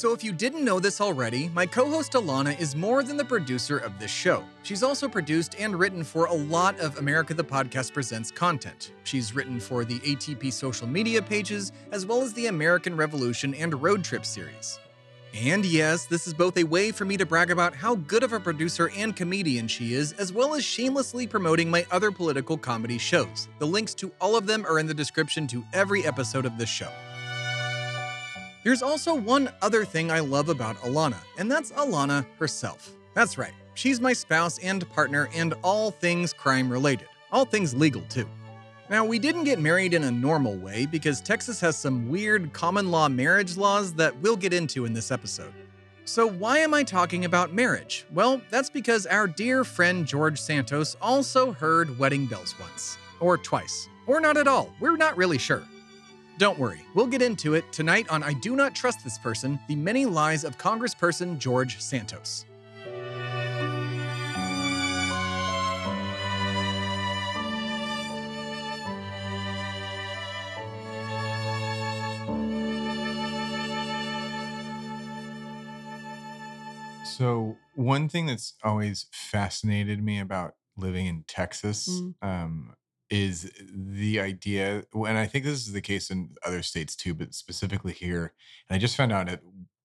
So, if you didn't know this already, my co host Alana is more than the producer of this show. She's also produced and written for a lot of America the Podcast Presents content. She's written for the ATP social media pages, as well as the American Revolution and Road Trip series. And yes, this is both a way for me to brag about how good of a producer and comedian she is, as well as shamelessly promoting my other political comedy shows. The links to all of them are in the description to every episode of this show. There's also one other thing I love about Alana, and that's Alana herself. That's right, she's my spouse and partner, and all things crime related. All things legal, too. Now, we didn't get married in a normal way because Texas has some weird common law marriage laws that we'll get into in this episode. So, why am I talking about marriage? Well, that's because our dear friend George Santos also heard wedding bells once, or twice, or not at all. We're not really sure. Don't worry, we'll get into it tonight on I Do Not Trust This Person The Many Lies of Congressperson George Santos. So one thing that's always fascinated me about living in Texas Mm. um, is the idea, and I think this is the case in other states too, but specifically here. And I just found out it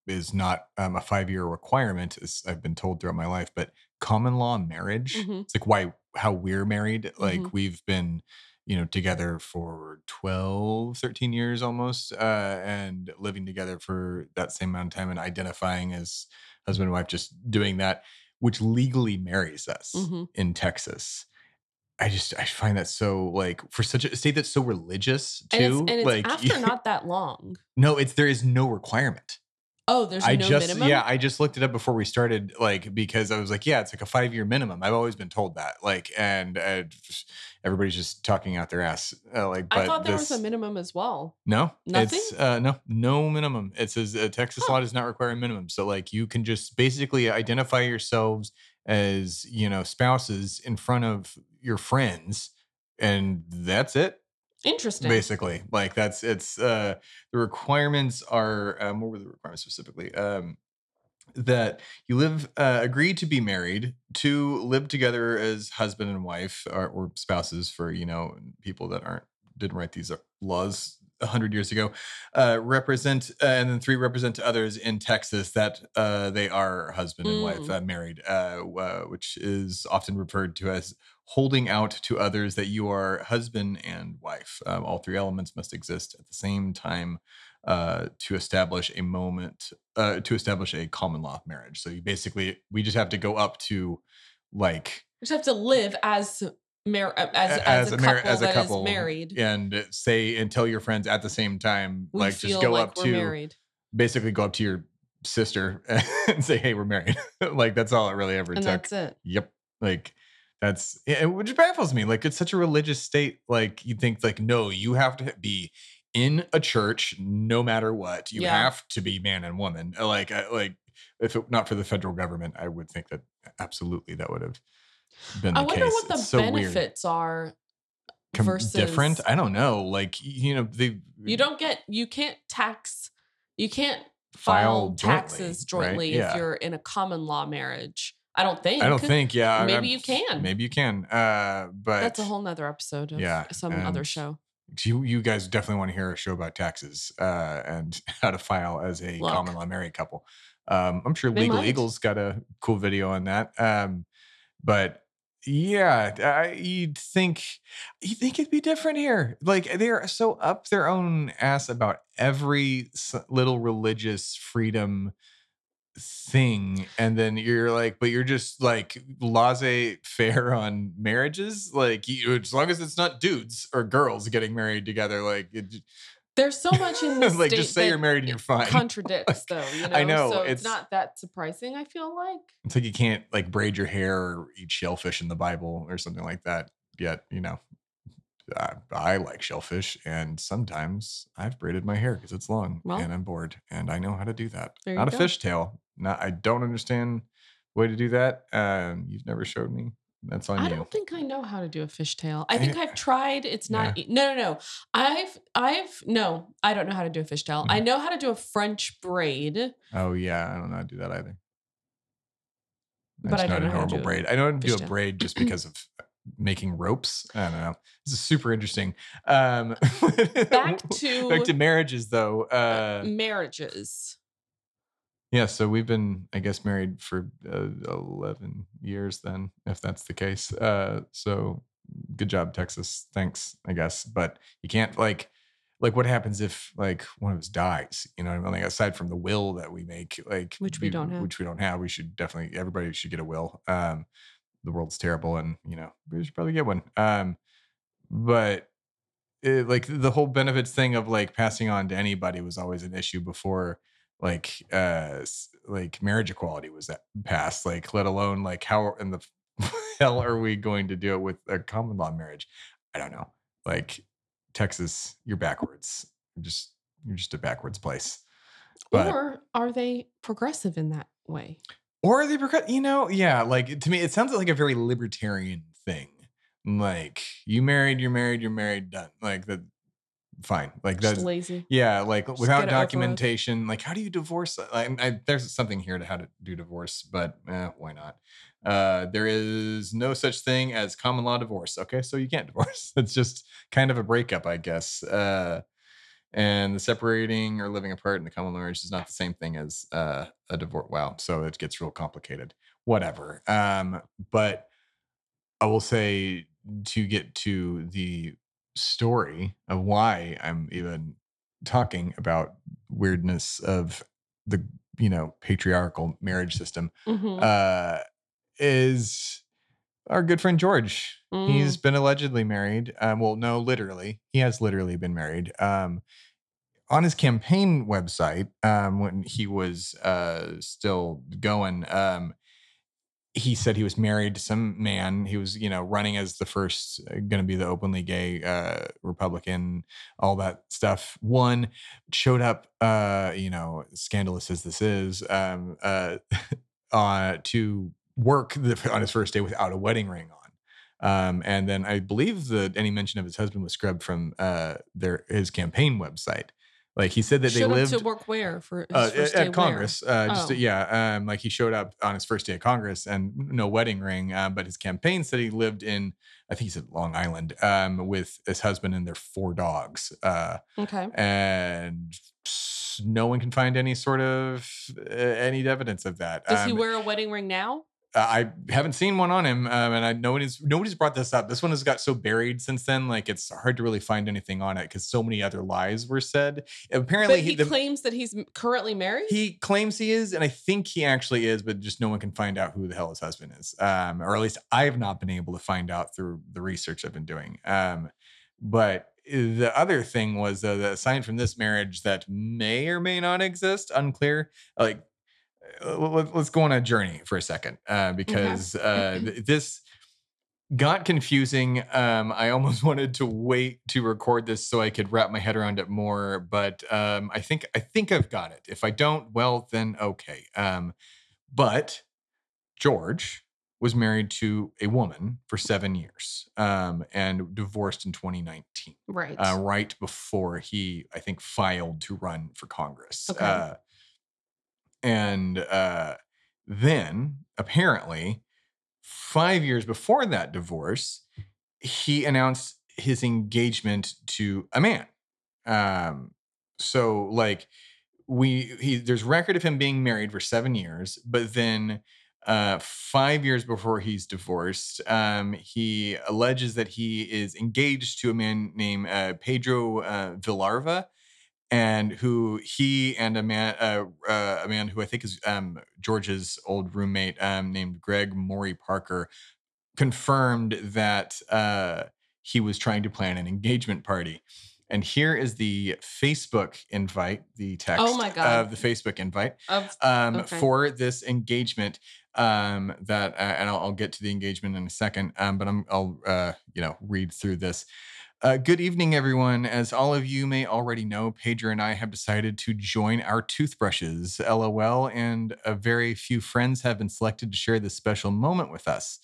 is not um, a five-year requirement, as I've been told throughout my life, but common law marriage. Mhm. It's like why how we're married. Like Mhm. we've been you know together for 12 13 years almost uh and living together for that same amount of time and identifying as husband and wife just doing that which legally marries us Mhm. in texas i just i find that so like for such a state that's so religious too And it's, and it's like after not that long. no it's there is no requirement Oh, there's I no just minimum. yeah, I just looked it up before we started, like because I was like, yeah, it's like a five year minimum. I've always been told that, like, and uh, just- everybody's just talking out their ass, uh, like. But I thought there this, was a minimum as well. no, Nothing? Uh, no, no minimum. It says uh, Texas Huh. law does not require a minimum, so like you can just basically identify yourselves as you know spouses in front of your friends, and that's it Interesting. basically like that's it's uh the requirements are um what were the requirements specifically um that you live uh, agree to be married to live together as husband and wife or, or spouses for you know people that aren't didn't write these uh, laws a hundred years ago uh represent uh, and then three represent to others in texas that uh they are husband and wife Mm. uh, married uh, uh which is often referred to as holding out to others that you are husband and wife. Um, all three elements must exist at the same time uh, to establish a moment, uh, to establish a common law marriage. So you basically, we just have to go up to like You just have to live as mar- uh, as, a- as, a, mar- couple as a couple married. and say and tell your friends at the same time, We like just go like up to married, basically go up to your sister and say, "Hey, we're married." like that's all it really ever and took. that's it. Yep. Like that's and which baffles me. Like it's such a religious state. Like you think like no, you have to be in a church no matter what. You Yeah. have to be man and woman. Like I, like if it, not for the federal government, I would think that absolutely that would have been I wonder case. what the so weird. benefits are Com- versus different. I don't know. Like you know they You don't get you can't tax you can't File file, jointly, taxes right? jointly Yeah. if you're in a common law marriage. I don't think. I don't think. Yeah, Maybe I'm- you can. Maybe you can. Uh, but That's a whole nother episode of Yeah, some other show. you you guys definitely want to hear a show about taxes uh, and how to file as a Look. common law married couple. Um, I'm sure Legal might. Eagles got a cool video on that. Um, but yeah, I, you'd think you think it'd be different here. Like they're so up their own ass about every little religious freedom thing and then you're like but you're just like laissez faire on marriages like you as long as it's not dudes or girls getting married together like it, There's so much in this like just say you're married and you're fine contradicts though, you know. I know, So it's- it's not that surprising, I feel like. it's like you can't like braid your hair or eat shellfish in the bible or something like that yet you know I, I like shellfish and sometimes I've braided my hair because it's long Well. and I'm bored and I know how to do that. Not a go. fishtail. Not I don't understand the way to do that. Um, you've never showed me That's on I you. don't think I know how to do a fishtail. I I- think I've tried. It's not. e- No, no, no. I've, I've, no, I don't know how to do a fishtail. I Mhm. know how to do a French braid. Oh yeah, I don't know how to do that either. But I not don't a know how to normal do a braid. I know how to do a fishtail. braid just because of making ropes. I don't know. This is super interesting. Um, Back to- back to marriages though. Uh, marriages. Yeah, so we've been, I guess, married for uh, eleven years. Then, if that's the case, uh, so good job, Texas. Thanks, I guess. But you can't like, like, what happens if like one of us dies? You know, what I mean, like aside from the will that we make, like Which we don't have. which we don't have, we should definitely everybody should get a will. Um, the world's terrible, and you know, we should probably get one. Um, but it, like the whole benefits thing of like passing on to anybody was always an issue before like uh like marriage equality was that passed like let alone like how in the hell are we going to do it with a common law marriage? I don't know. Like texas you're backwards. You're just you're just a backwards place. But or are they progressive in that way? or are they progress you know yeah like to me it sounds like a very libertarian thing. Like you married you're married you're married done. Like that fine like Just that's lazy. yeah like Just without get it over with. documentation like how do you divorce I, I, there's something here to how to do divorce but eh, why not uh there is no such thing as common law divorce okay so you can't divorce it's just kind of a breakup i guess uh and the separating or living apart in the common law marriage is not the same thing as uh, a divorce. Wow, so it gets real complicated. Whatever. Um, but I will say to get to the story of why I'm even talking about weirdness of the you know patriarchal marriage system Mhm. uh, is our good friend George. Mm. He's been allegedly married. Um, well, no, literally, he has literally been married. Um, on his campaign website, um, when he was uh, still going, um, he said he was married to some man. He was, you know, running as the first, going to be the openly gay uh, Republican, all that stuff. One showed up, uh, you know, scandalous as this is, um, uh, uh, to work the, on his first day without a wedding ring on. Um, and then I believe that any mention of his husband was scrubbed from uh, their his campaign website. Like he said that they Showed up lived to work where for uh, at? Congress. Uh, just Oh. yeah, um, like he showed up on his first day of Congress and no wedding ring. Um, but his campaign said he lived in, I think he said Long Island, um, with his husband and their four dogs. Uh, Okay. and no one can find any sort of uh, any evidence of that. Does he Um, wear a wedding ring now? I haven't seen one on him, um, and I nobody's nobody's brought this up. This one has got so buried since then, like it's hard to really find anything on it because so many other lies were said. Apparently, But he the- claims that he's currently married. he claims he is, and I think he actually is, but just no one can find out who the hell his husband is. Um, or at least I have not been able to find out through the research I've been doing. Um, but the other thing was uh, that aside from this marriage that may or may not exist, unclear. Like, let- let's go on a journey for a second uh, because uh, th- this got confusing. Um, I almost wanted to wait to record this so I could wrap my head around it more, but um, I think I think I've got it. If I don't, well, then okay. Um, but George was married to a woman for seven years um, and divorced in 2019, right. uh, right before he, I think, filed to run for Congress. Okay. And uh, then apparently, five years before that divorce, he announced his engagement to a man. Um, so like we he there's record of him being married for seven years, but then uh five years before he's divorced, um, he alleges that he is engaged to a man named uh, Pedro uh, Vilarva, and who he and a man uh, uh, a man who I think is um, George's old roommate um, named Greg Morey-Parker confirmed that uh, he was trying to plan an engagement party. And here is the Facebook invite, the text Oh my God. of the Facebook invite of um, Okay. for this engagement. Um, that uh, and I'll, I'll get to the engagement in a second. Um, but I'm I'll uh, you know read through this. Uh, good evening, everyone. As all of you may already know, Pedro and I have decided to join our toothbrushes. LOL, and a very few friends have been selected to share this special moment with us.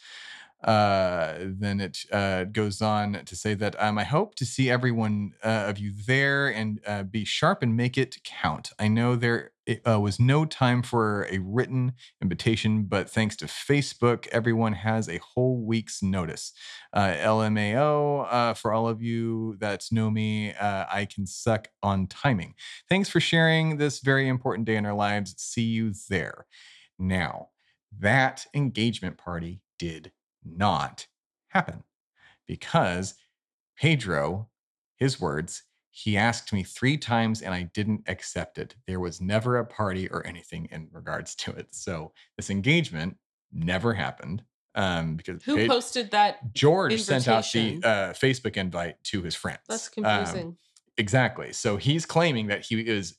uh, then it uh, goes on to say that um, I hope to see everyone uh, of you there and uh, be sharp and make it count. I know there it, uh, was no time for a written invitation, but thanks to Facebook, everyone has a whole week's notice. Uh, LMAO, for all of you that know me, I can suck on timing. Thanks for sharing this very important day in our lives. See you there. Now, that engagement party did not happen because Pedro, his words, he asked me three times and I didn't accept it. There was never a party or anything in regards to it. So this engagement never happened. Um, because who posted that? George invitation? sent out the uh, Facebook invite to his friends. That's confusing. Um, exactly. So he's claiming that he is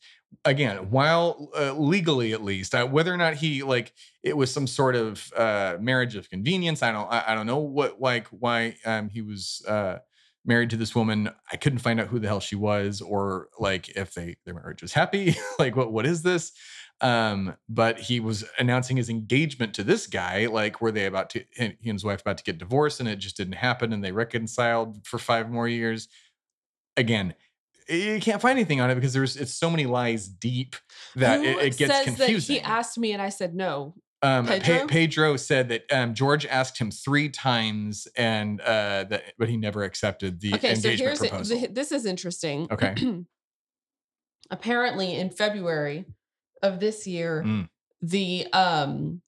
again while uh, legally at least uh, whether or not he like it was some sort of uh marriage of convenience i don't i, I don't know what like why um he was uh married to this woman i couldn't find out who the hell she was or like if they their marriage was happy like what what is this um but he was announcing his engagement to this guy like were they about to he and his wife about to get divorced and it just didn't happen and they reconciled for five more years again you can't find anything on it because there's it's so many lies deep that it, it, gets says confusing. That he asked me and I said no. Um, Pedro? Pedro said that um, George asked him three times, and uh, that but he never accepted the okay, engagement so proposal. The, this is interesting. Okay. Apparently, in February of this year, mm. the um,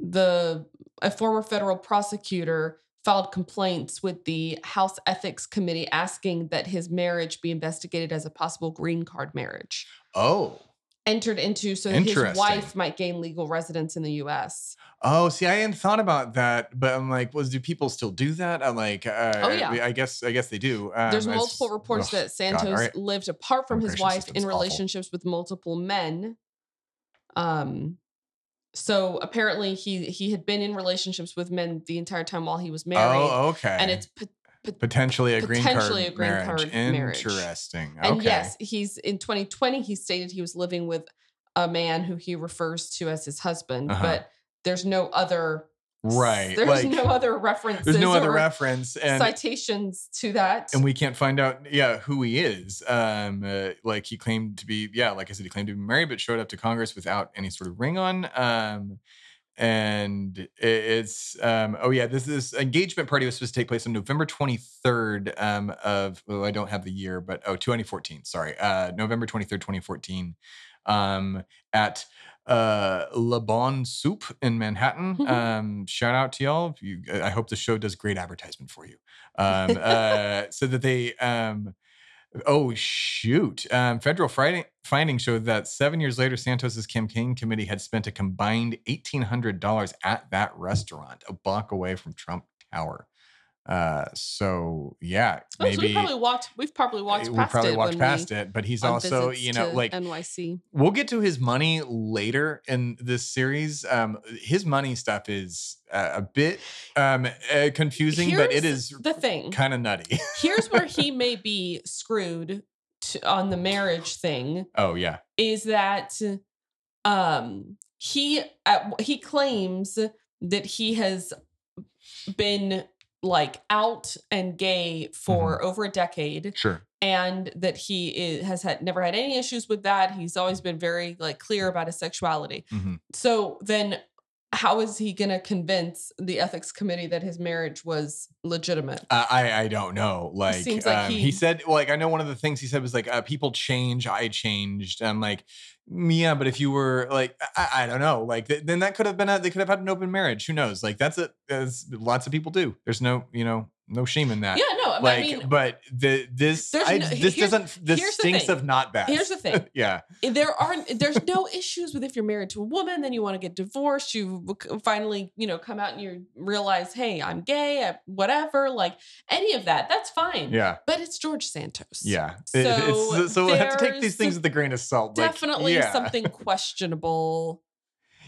the a former federal prosecutor filed complaints with the House Ethics Committee asking that his marriage be investigated as a possible green card marriage. Oh. Entered into so his wife might gain legal residence in the US. Oh, see, I hadn't thought about that, but I'm like, was do people still do that? I'm like, uh, oh yeah, I guess I guess they do. Um, There's multiple reports oh, that Santos right. lived apart from his wife in relationships awful. with multiple men. Um, so apparently he he had been in relationships with men the entire time while he was married. Oh, okay. And it's potentially a green potentially card a green marriage. card marriage. Interesting. Okay. And yes, he's in 2020 he stated he was living with a man who he refers to as his husband, uh-huh. but there's no other Right. There's like, no other references. There's no other reference and citations to that. And we can't find out, yeah, who he is. Um, uh, like he claimed to be, yeah, like I said, he claimed to be married, but showed up to Congress without any sort of ring on. Um, and it's um, oh yeah, this this engagement party was supposed to take place on November 23rd um, of well, I don't have the year, but oh 2014, sorry, uh, November 23rd, 2014, um, at uh Le Bon Soup in Manhattan. Mm-hmm. Um, shout out to y'all. You, I hope the show does great advertisement for you. Um, uh, so that they um, oh shoot. Um, federal findings showed that seven years later, Santos's campaign committee had spent a combined eighteen hundred dollars at that restaurant, a block away from Trump Tower. Uh, so yeah, oh, maybe so we probably walked. We've probably walked. We probably walked past it, but he's also you know like NYC. We'll get to his money later in this series. Um, his money stuff is uh, a bit um uh, confusing, Here's but it is the thing kind of nutty. Here's where he may be screwed to, on the marriage thing. Oh yeah, is that um he uh, he claims that he has been like out and gay for mm-hmm. over a decade. Sure. And that he is, has had never had any issues with that. He's always been very like clear about his sexuality. Mm-hmm. So then how is he going to convince the ethics committee that his marriage was legitimate? Uh, I I don't know. Like, like um, he, he, said, like I know one of the things he said was like, uh, people change, I changed. I'm like, yeah, but if you were like, I, I don't know, like th- then that could have been a, they could have had an open marriage. Who knows? Like that's it. Lots of people do. There's no, you know, no shame in that. Yeah, no, like, I mean, but the this I, no, this doesn't this stinks of not bad. Here's the thing. yeah, there are there's no issues with if you're married to a woman, then you want to get divorced. You finally you know come out and you realize, hey, I'm gay, I, whatever. Like any of that, that's fine. Yeah, but it's George Santos. Yeah, so it, so we have to take these things with a grain of salt. Definitely like, yeah. something questionable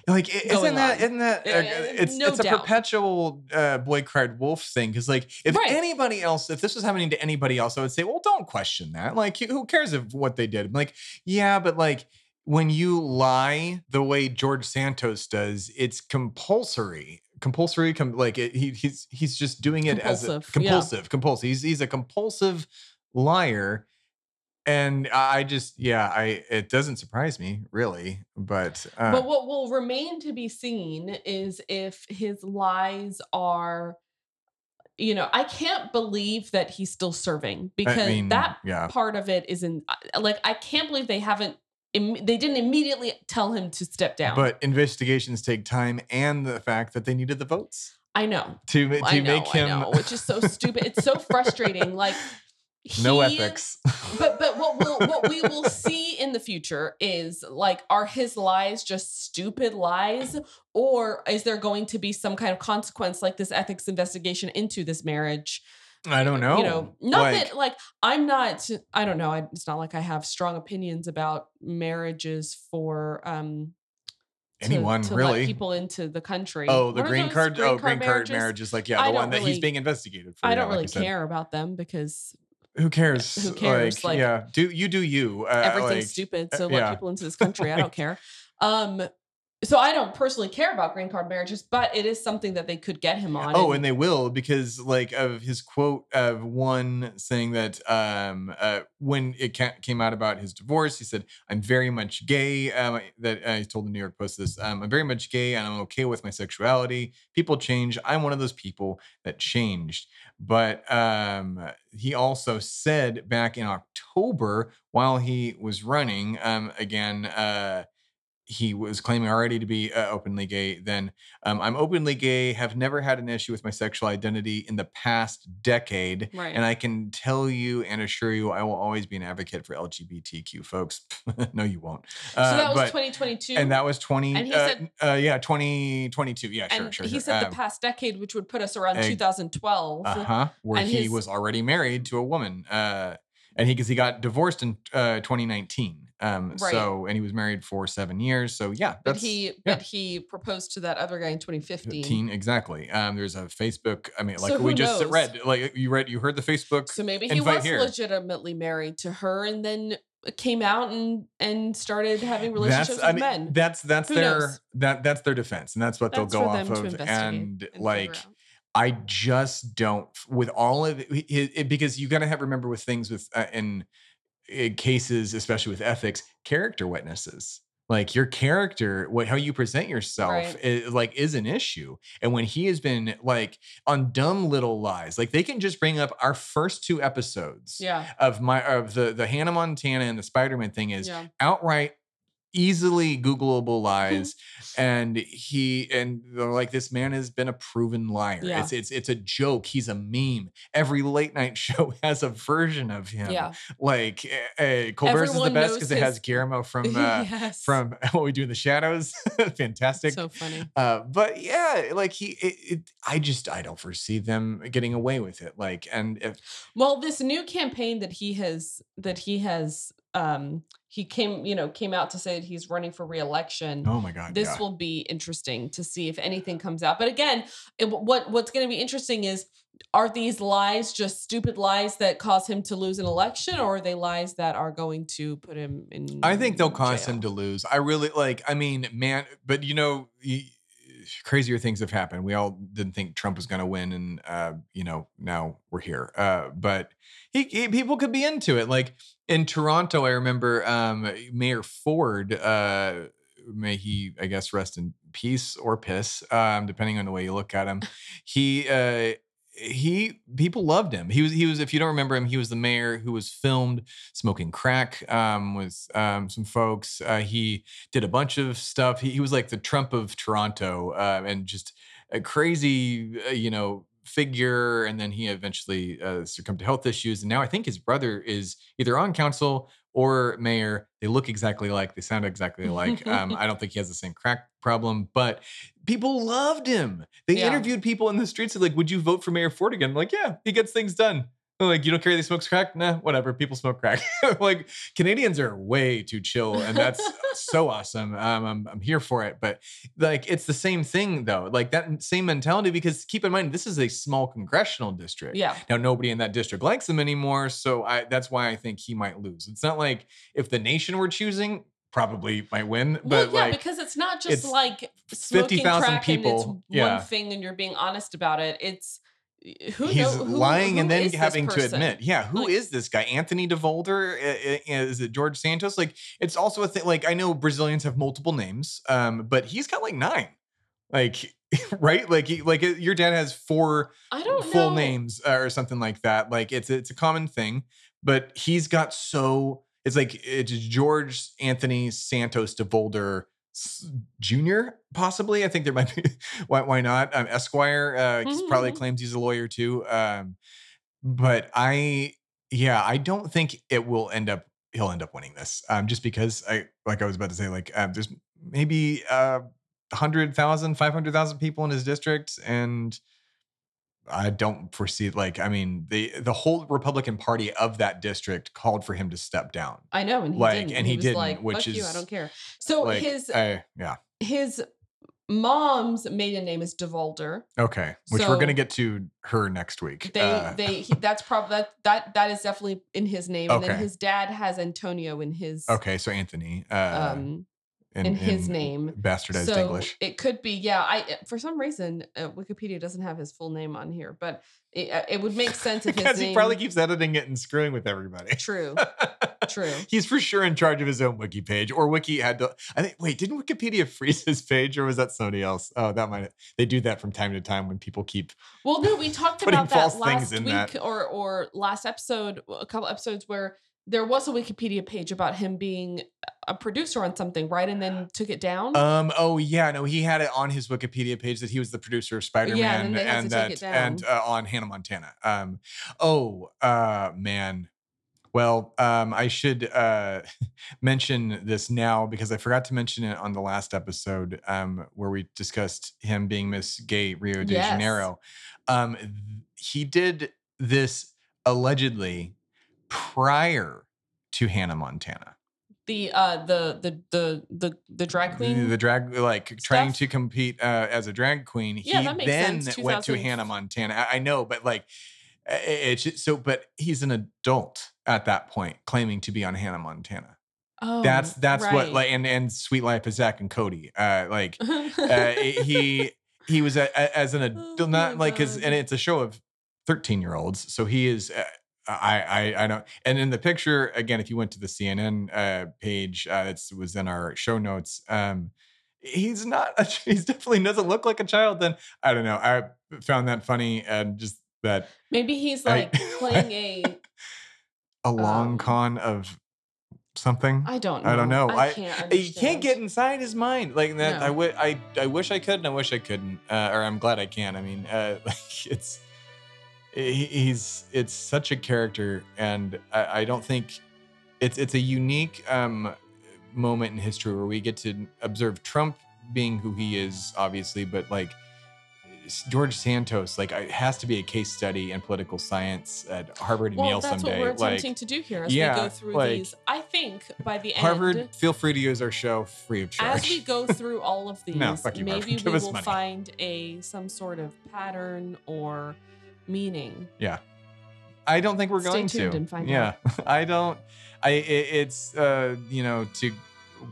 like isn't that isn't that uh, it's no it's a doubt. perpetual uh, boy cried wolf thing because like if right. anybody else if this was happening to anybody else i would say well don't question that like who cares if what they did I'm like yeah but like when you lie the way george santos does it's compulsory compulsory, com- like it, he, he's he's just doing it compulsive, as a compulsive, yeah. compulsive. He's he's a compulsive liar and I just yeah, I it doesn't surprise me really, but uh, but what will remain to be seen is if his lies are you know, I can't believe that he's still serving because I mean, that yeah. part of it isn't uh, like I can't believe they haven't they didn't immediately tell him to step down. But investigations take time and the fact that they needed the votes. I know. To to know, make him know, which is so stupid. It's so frustrating like he, no ethics. but but what we'll, what we will see in the future is like are his lies just stupid lies or is there going to be some kind of consequence like this ethics investigation into this marriage? I don't know. You know, not like, that like I'm not. I don't know. I, it's not like I have strong opinions about marriages for um anyone to, to really people into the country. Oh, the green card. Green oh, card green card marriages. Like yeah, the one that really, he's being investigated for. I don't yeah, really like care about them because who cares? Who cares? Like, like yeah, do you do you? Uh, everything's like, stupid. So uh, let yeah. people into this country. I don't care. Um, so I don't personally care about green card marriages, but it is something that they could get him on. Oh, and, and they will because like of his quote of one saying that um uh, when it came out about his divorce, he said, "I'm very much gay." Um, that uh, he told the New York Post this. Um, I'm very much gay, and I'm okay with my sexuality. People change. I'm one of those people that changed. But um, he also said back in October while he was running, um, again. Uh, he was claiming already to be uh, openly gay, then um, I'm openly gay, have never had an issue with my sexual identity in the past decade. Right. And I can tell you and assure you, I will always be an advocate for LGBTQ folks. no, you won't. Uh, so that was but, 2022. And that was 20. And he uh, said, uh, yeah, 2022. Yeah, sure, sure. He sure. said um, the past decade, which would put us around 2012. Uh huh. Where he his, was already married to a woman. Uh, and he, because he got divorced in 2019. Um, right. so and he was married for seven years. So yeah, but he yeah. but he proposed to that other guy in 2015. 15, exactly. Um, there's a Facebook. I mean, like so we just knows? read, like you read, you heard the Facebook. So maybe he was here. legitimately married to her, and then came out and and started having relationships that's, with I mean, men. That's that's Who their knows? that that's their defense, and that's what that's they'll go off of. And, and like. I just don't with all of it, it, because you got to have remember with things with uh, and in cases, especially with ethics, character witnesses. Like your character, what how you present yourself, right. is, like is an issue. And when he has been like on dumb little lies, like they can just bring up our first two episodes, yeah. of my of the the Hannah Montana and the Spider Man thing is yeah. outright easily googleable lies and he and they're like this man has been a proven liar. Yeah. it's it's it's a joke. He's a meme. Every late night show has a version of him. Yeah. Like uh, colbert's is the best because his... it has guillermo from uh, yes. from what we do in the shadows. Fantastic. So funny. Uh, but yeah like he it, it, i just i don't foresee them getting away with it. Like and if well this new campaign that he has that he has um he came you know came out to say that he's running for reelection. Oh my god this yeah. will be interesting to see if anything comes out. But again it, what what's going to be interesting is are these lies just stupid lies that cause him to lose an election or are they lies that are going to put him in i think they'll cause him to lose. I really like i mean man but you know he, crazier things have happened. We all didn't think Trump was going to win, and uh, you know now we're here. Uh, but he, he, people could be into it. Like in Toronto, I remember um, Mayor Ford. Uh, may he, I guess, rest in peace or piss, um, depending on the way you look at him. He uh, he people loved him. He was he was if you don't remember him, he was the mayor who was filmed smoking crack um, with um, some folks. Uh, he did a bunch of stuff. He, he was like the Trump of Toronto uh, and just a crazy uh, you know figure. And then he eventually uh, succumbed to health issues. And now I think his brother is either on council or mayor. They look exactly alike. They sound exactly alike. um, I don't think he has the same crack problem, but people loved him. They yeah. interviewed people in the streets. Like, would you vote for Mayor Ford again? I'm like, yeah, he gets things done like you don't care they smoke crack nah whatever people smoke crack like canadians are way too chill and that's so awesome um, I'm, I'm here for it but like it's the same thing though like that same mentality because keep in mind this is a small congressional district yeah now nobody in that district likes him anymore so i that's why i think he might lose it's not like if the nation were choosing probably might win. But well, yeah, like, because it's not just it's like fifty thousand people. And it's yeah. one thing, and you're being honest about it. It's who he's know, who, lying who and then having to admit, yeah, who like, is this guy? Anthony DeVolder? Is it George Santos? Like, it's also a thing. Like, I know Brazilians have multiple names, um, but he's got like nine. Like, right? Like, he, like your dad has four I don't full know. names uh, or something like that. Like, it's it's a common thing, but he's got so it's like it's George Anthony Santos DeVolder Jr. Possibly, I think there might be. why, why not? Um, Esquire uh, mm-hmm. probably claims he's a lawyer too. Um, but I, yeah, I don't think it will end up. He'll end up winning this, um, just because I, like I was about to say, like um, there's maybe uh, 100,000, 500,000 people in his district, and I don't foresee like I mean the the whole Republican Party of that district called for him to step down. I know, and he like, didn't. and he, he didn't, like, which is you, I don't care. So like, his I, yeah his mom's maiden name is DeVolder. Okay, which So- we're gonna get to her next week. They Uh, they he, that's probably that that that is definitely in his name, and then his dad has Antonio in his okay, so Anthony, uh, um in his name. bastardized so English. it could be yeah. I for some reason uh, Wikipedia doesn't have his full name on here, but it, uh, it would make sense if his Because name. he probably keeps editing it and screwing with everybody. true. True. He's for sure in charge of his own wiki page, or wiki had to. I think. Wait, didn't Wikipedia freeze his page, or was that somebody else? Oh, that might. They do that from time to time when people keep. Well, no, we talked about that last in week that. or or last episode, a couple episodes where there was a Wikipedia page about him being a producer on something, right? And then took it down. Um. Oh yeah. No, he had it on his Wikipedia page that he was the producer of Spider Man, Yeah, and then they had and to take it that and uh, on Hannah Montana. Um. Oh. Uh. Man. Well, um, I should uh, mention this now because I forgot to mention it on the last episode um, where we discussed him being Miss Gay Rio de Yes. Janeiro. Um, th- he did this allegedly prior to Hannah Montana. The uh the the the the the drag queen. the drag, like trying to compete uh, as a drag queen. Yeah, he that makes then sense. went to Hannah Montana. I, I know, but like, it's just, so. But he's an adult at that point, claiming to be on Hannah Montana. oh, that's that's what like, and and Suite Life of Zack and Cody. Uh, like uh, he he was a, a- as an adult, Oh not like his, and it's a show of thirteen year olds. So he is. I I I don't. And in the picture again, if you went to the CNN uh, page, uh, that was in our show notes. Um, he's not. A, he's definitely doesn't look like a child. Then I don't know. I found that funny and just that Maybe he's I- like playing a. a long Um, con of something. I don't. know. I don't know. I- I can't. you can't get inside his mind like that. I No. wi- I I wish I could, and I wish I couldn't. Uh, or I'm glad I can. I mean, uh, like it's he's it's such a character, and I, I don't think it's it's a unique um, moment in history where we get to observe Trump being who he is, obviously, but like. George Santos, like, it has to be a case study in political science at Harvard and Well, Yale that's someday. what we're like, attempting to do here as yeah, we go through like, these. I think by the Harvard, end, feel free to use our show free of charge. as we go through all of these, No, you, maybe Harvard. we will money. find a some sort of pattern or meaning. Yeah. I don't think we're Stay going tuned to. and find yeah, I don't. I it, it's uh you know to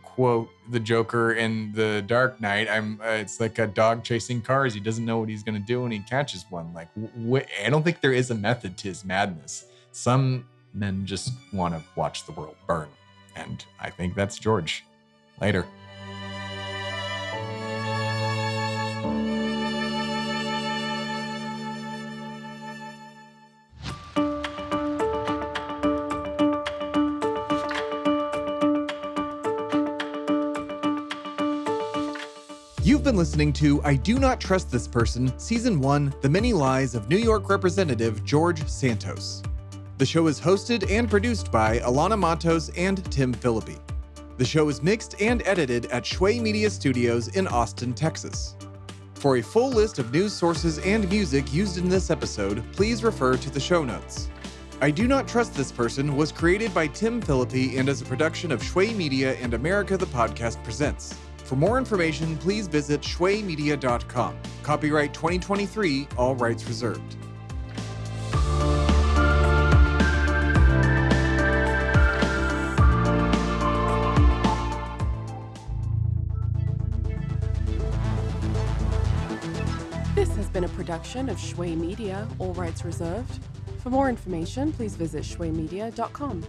quote the Joker in the Dark Knight. I'm. Uh, it's like a dog chasing cars. He doesn't know what he's gonna do when he catches one. Like wh- I don't think there is a method to his madness. Some men just want to watch the world burn, and I think that's George. Later. Listening to I Do Not Trust This Person, Season 1 The Many Lies of New York Representative George Santos. The show is hosted and produced by Alana Matos and Tim Phillippe. The show is mixed and edited at Shway Media Studios in Austin, Texas. For a full list of news sources and music used in this episode, please refer to the show notes. I Do Not Trust This Person was created by Tim Phillippe and is a production of Shway Media and America the Podcast Presents. For more information, please visit shwaymedia.com. Copyright 2023, all rights reserved. This has been a production of Shway Media, all rights reserved. For more information, please visit shwaymedia.com.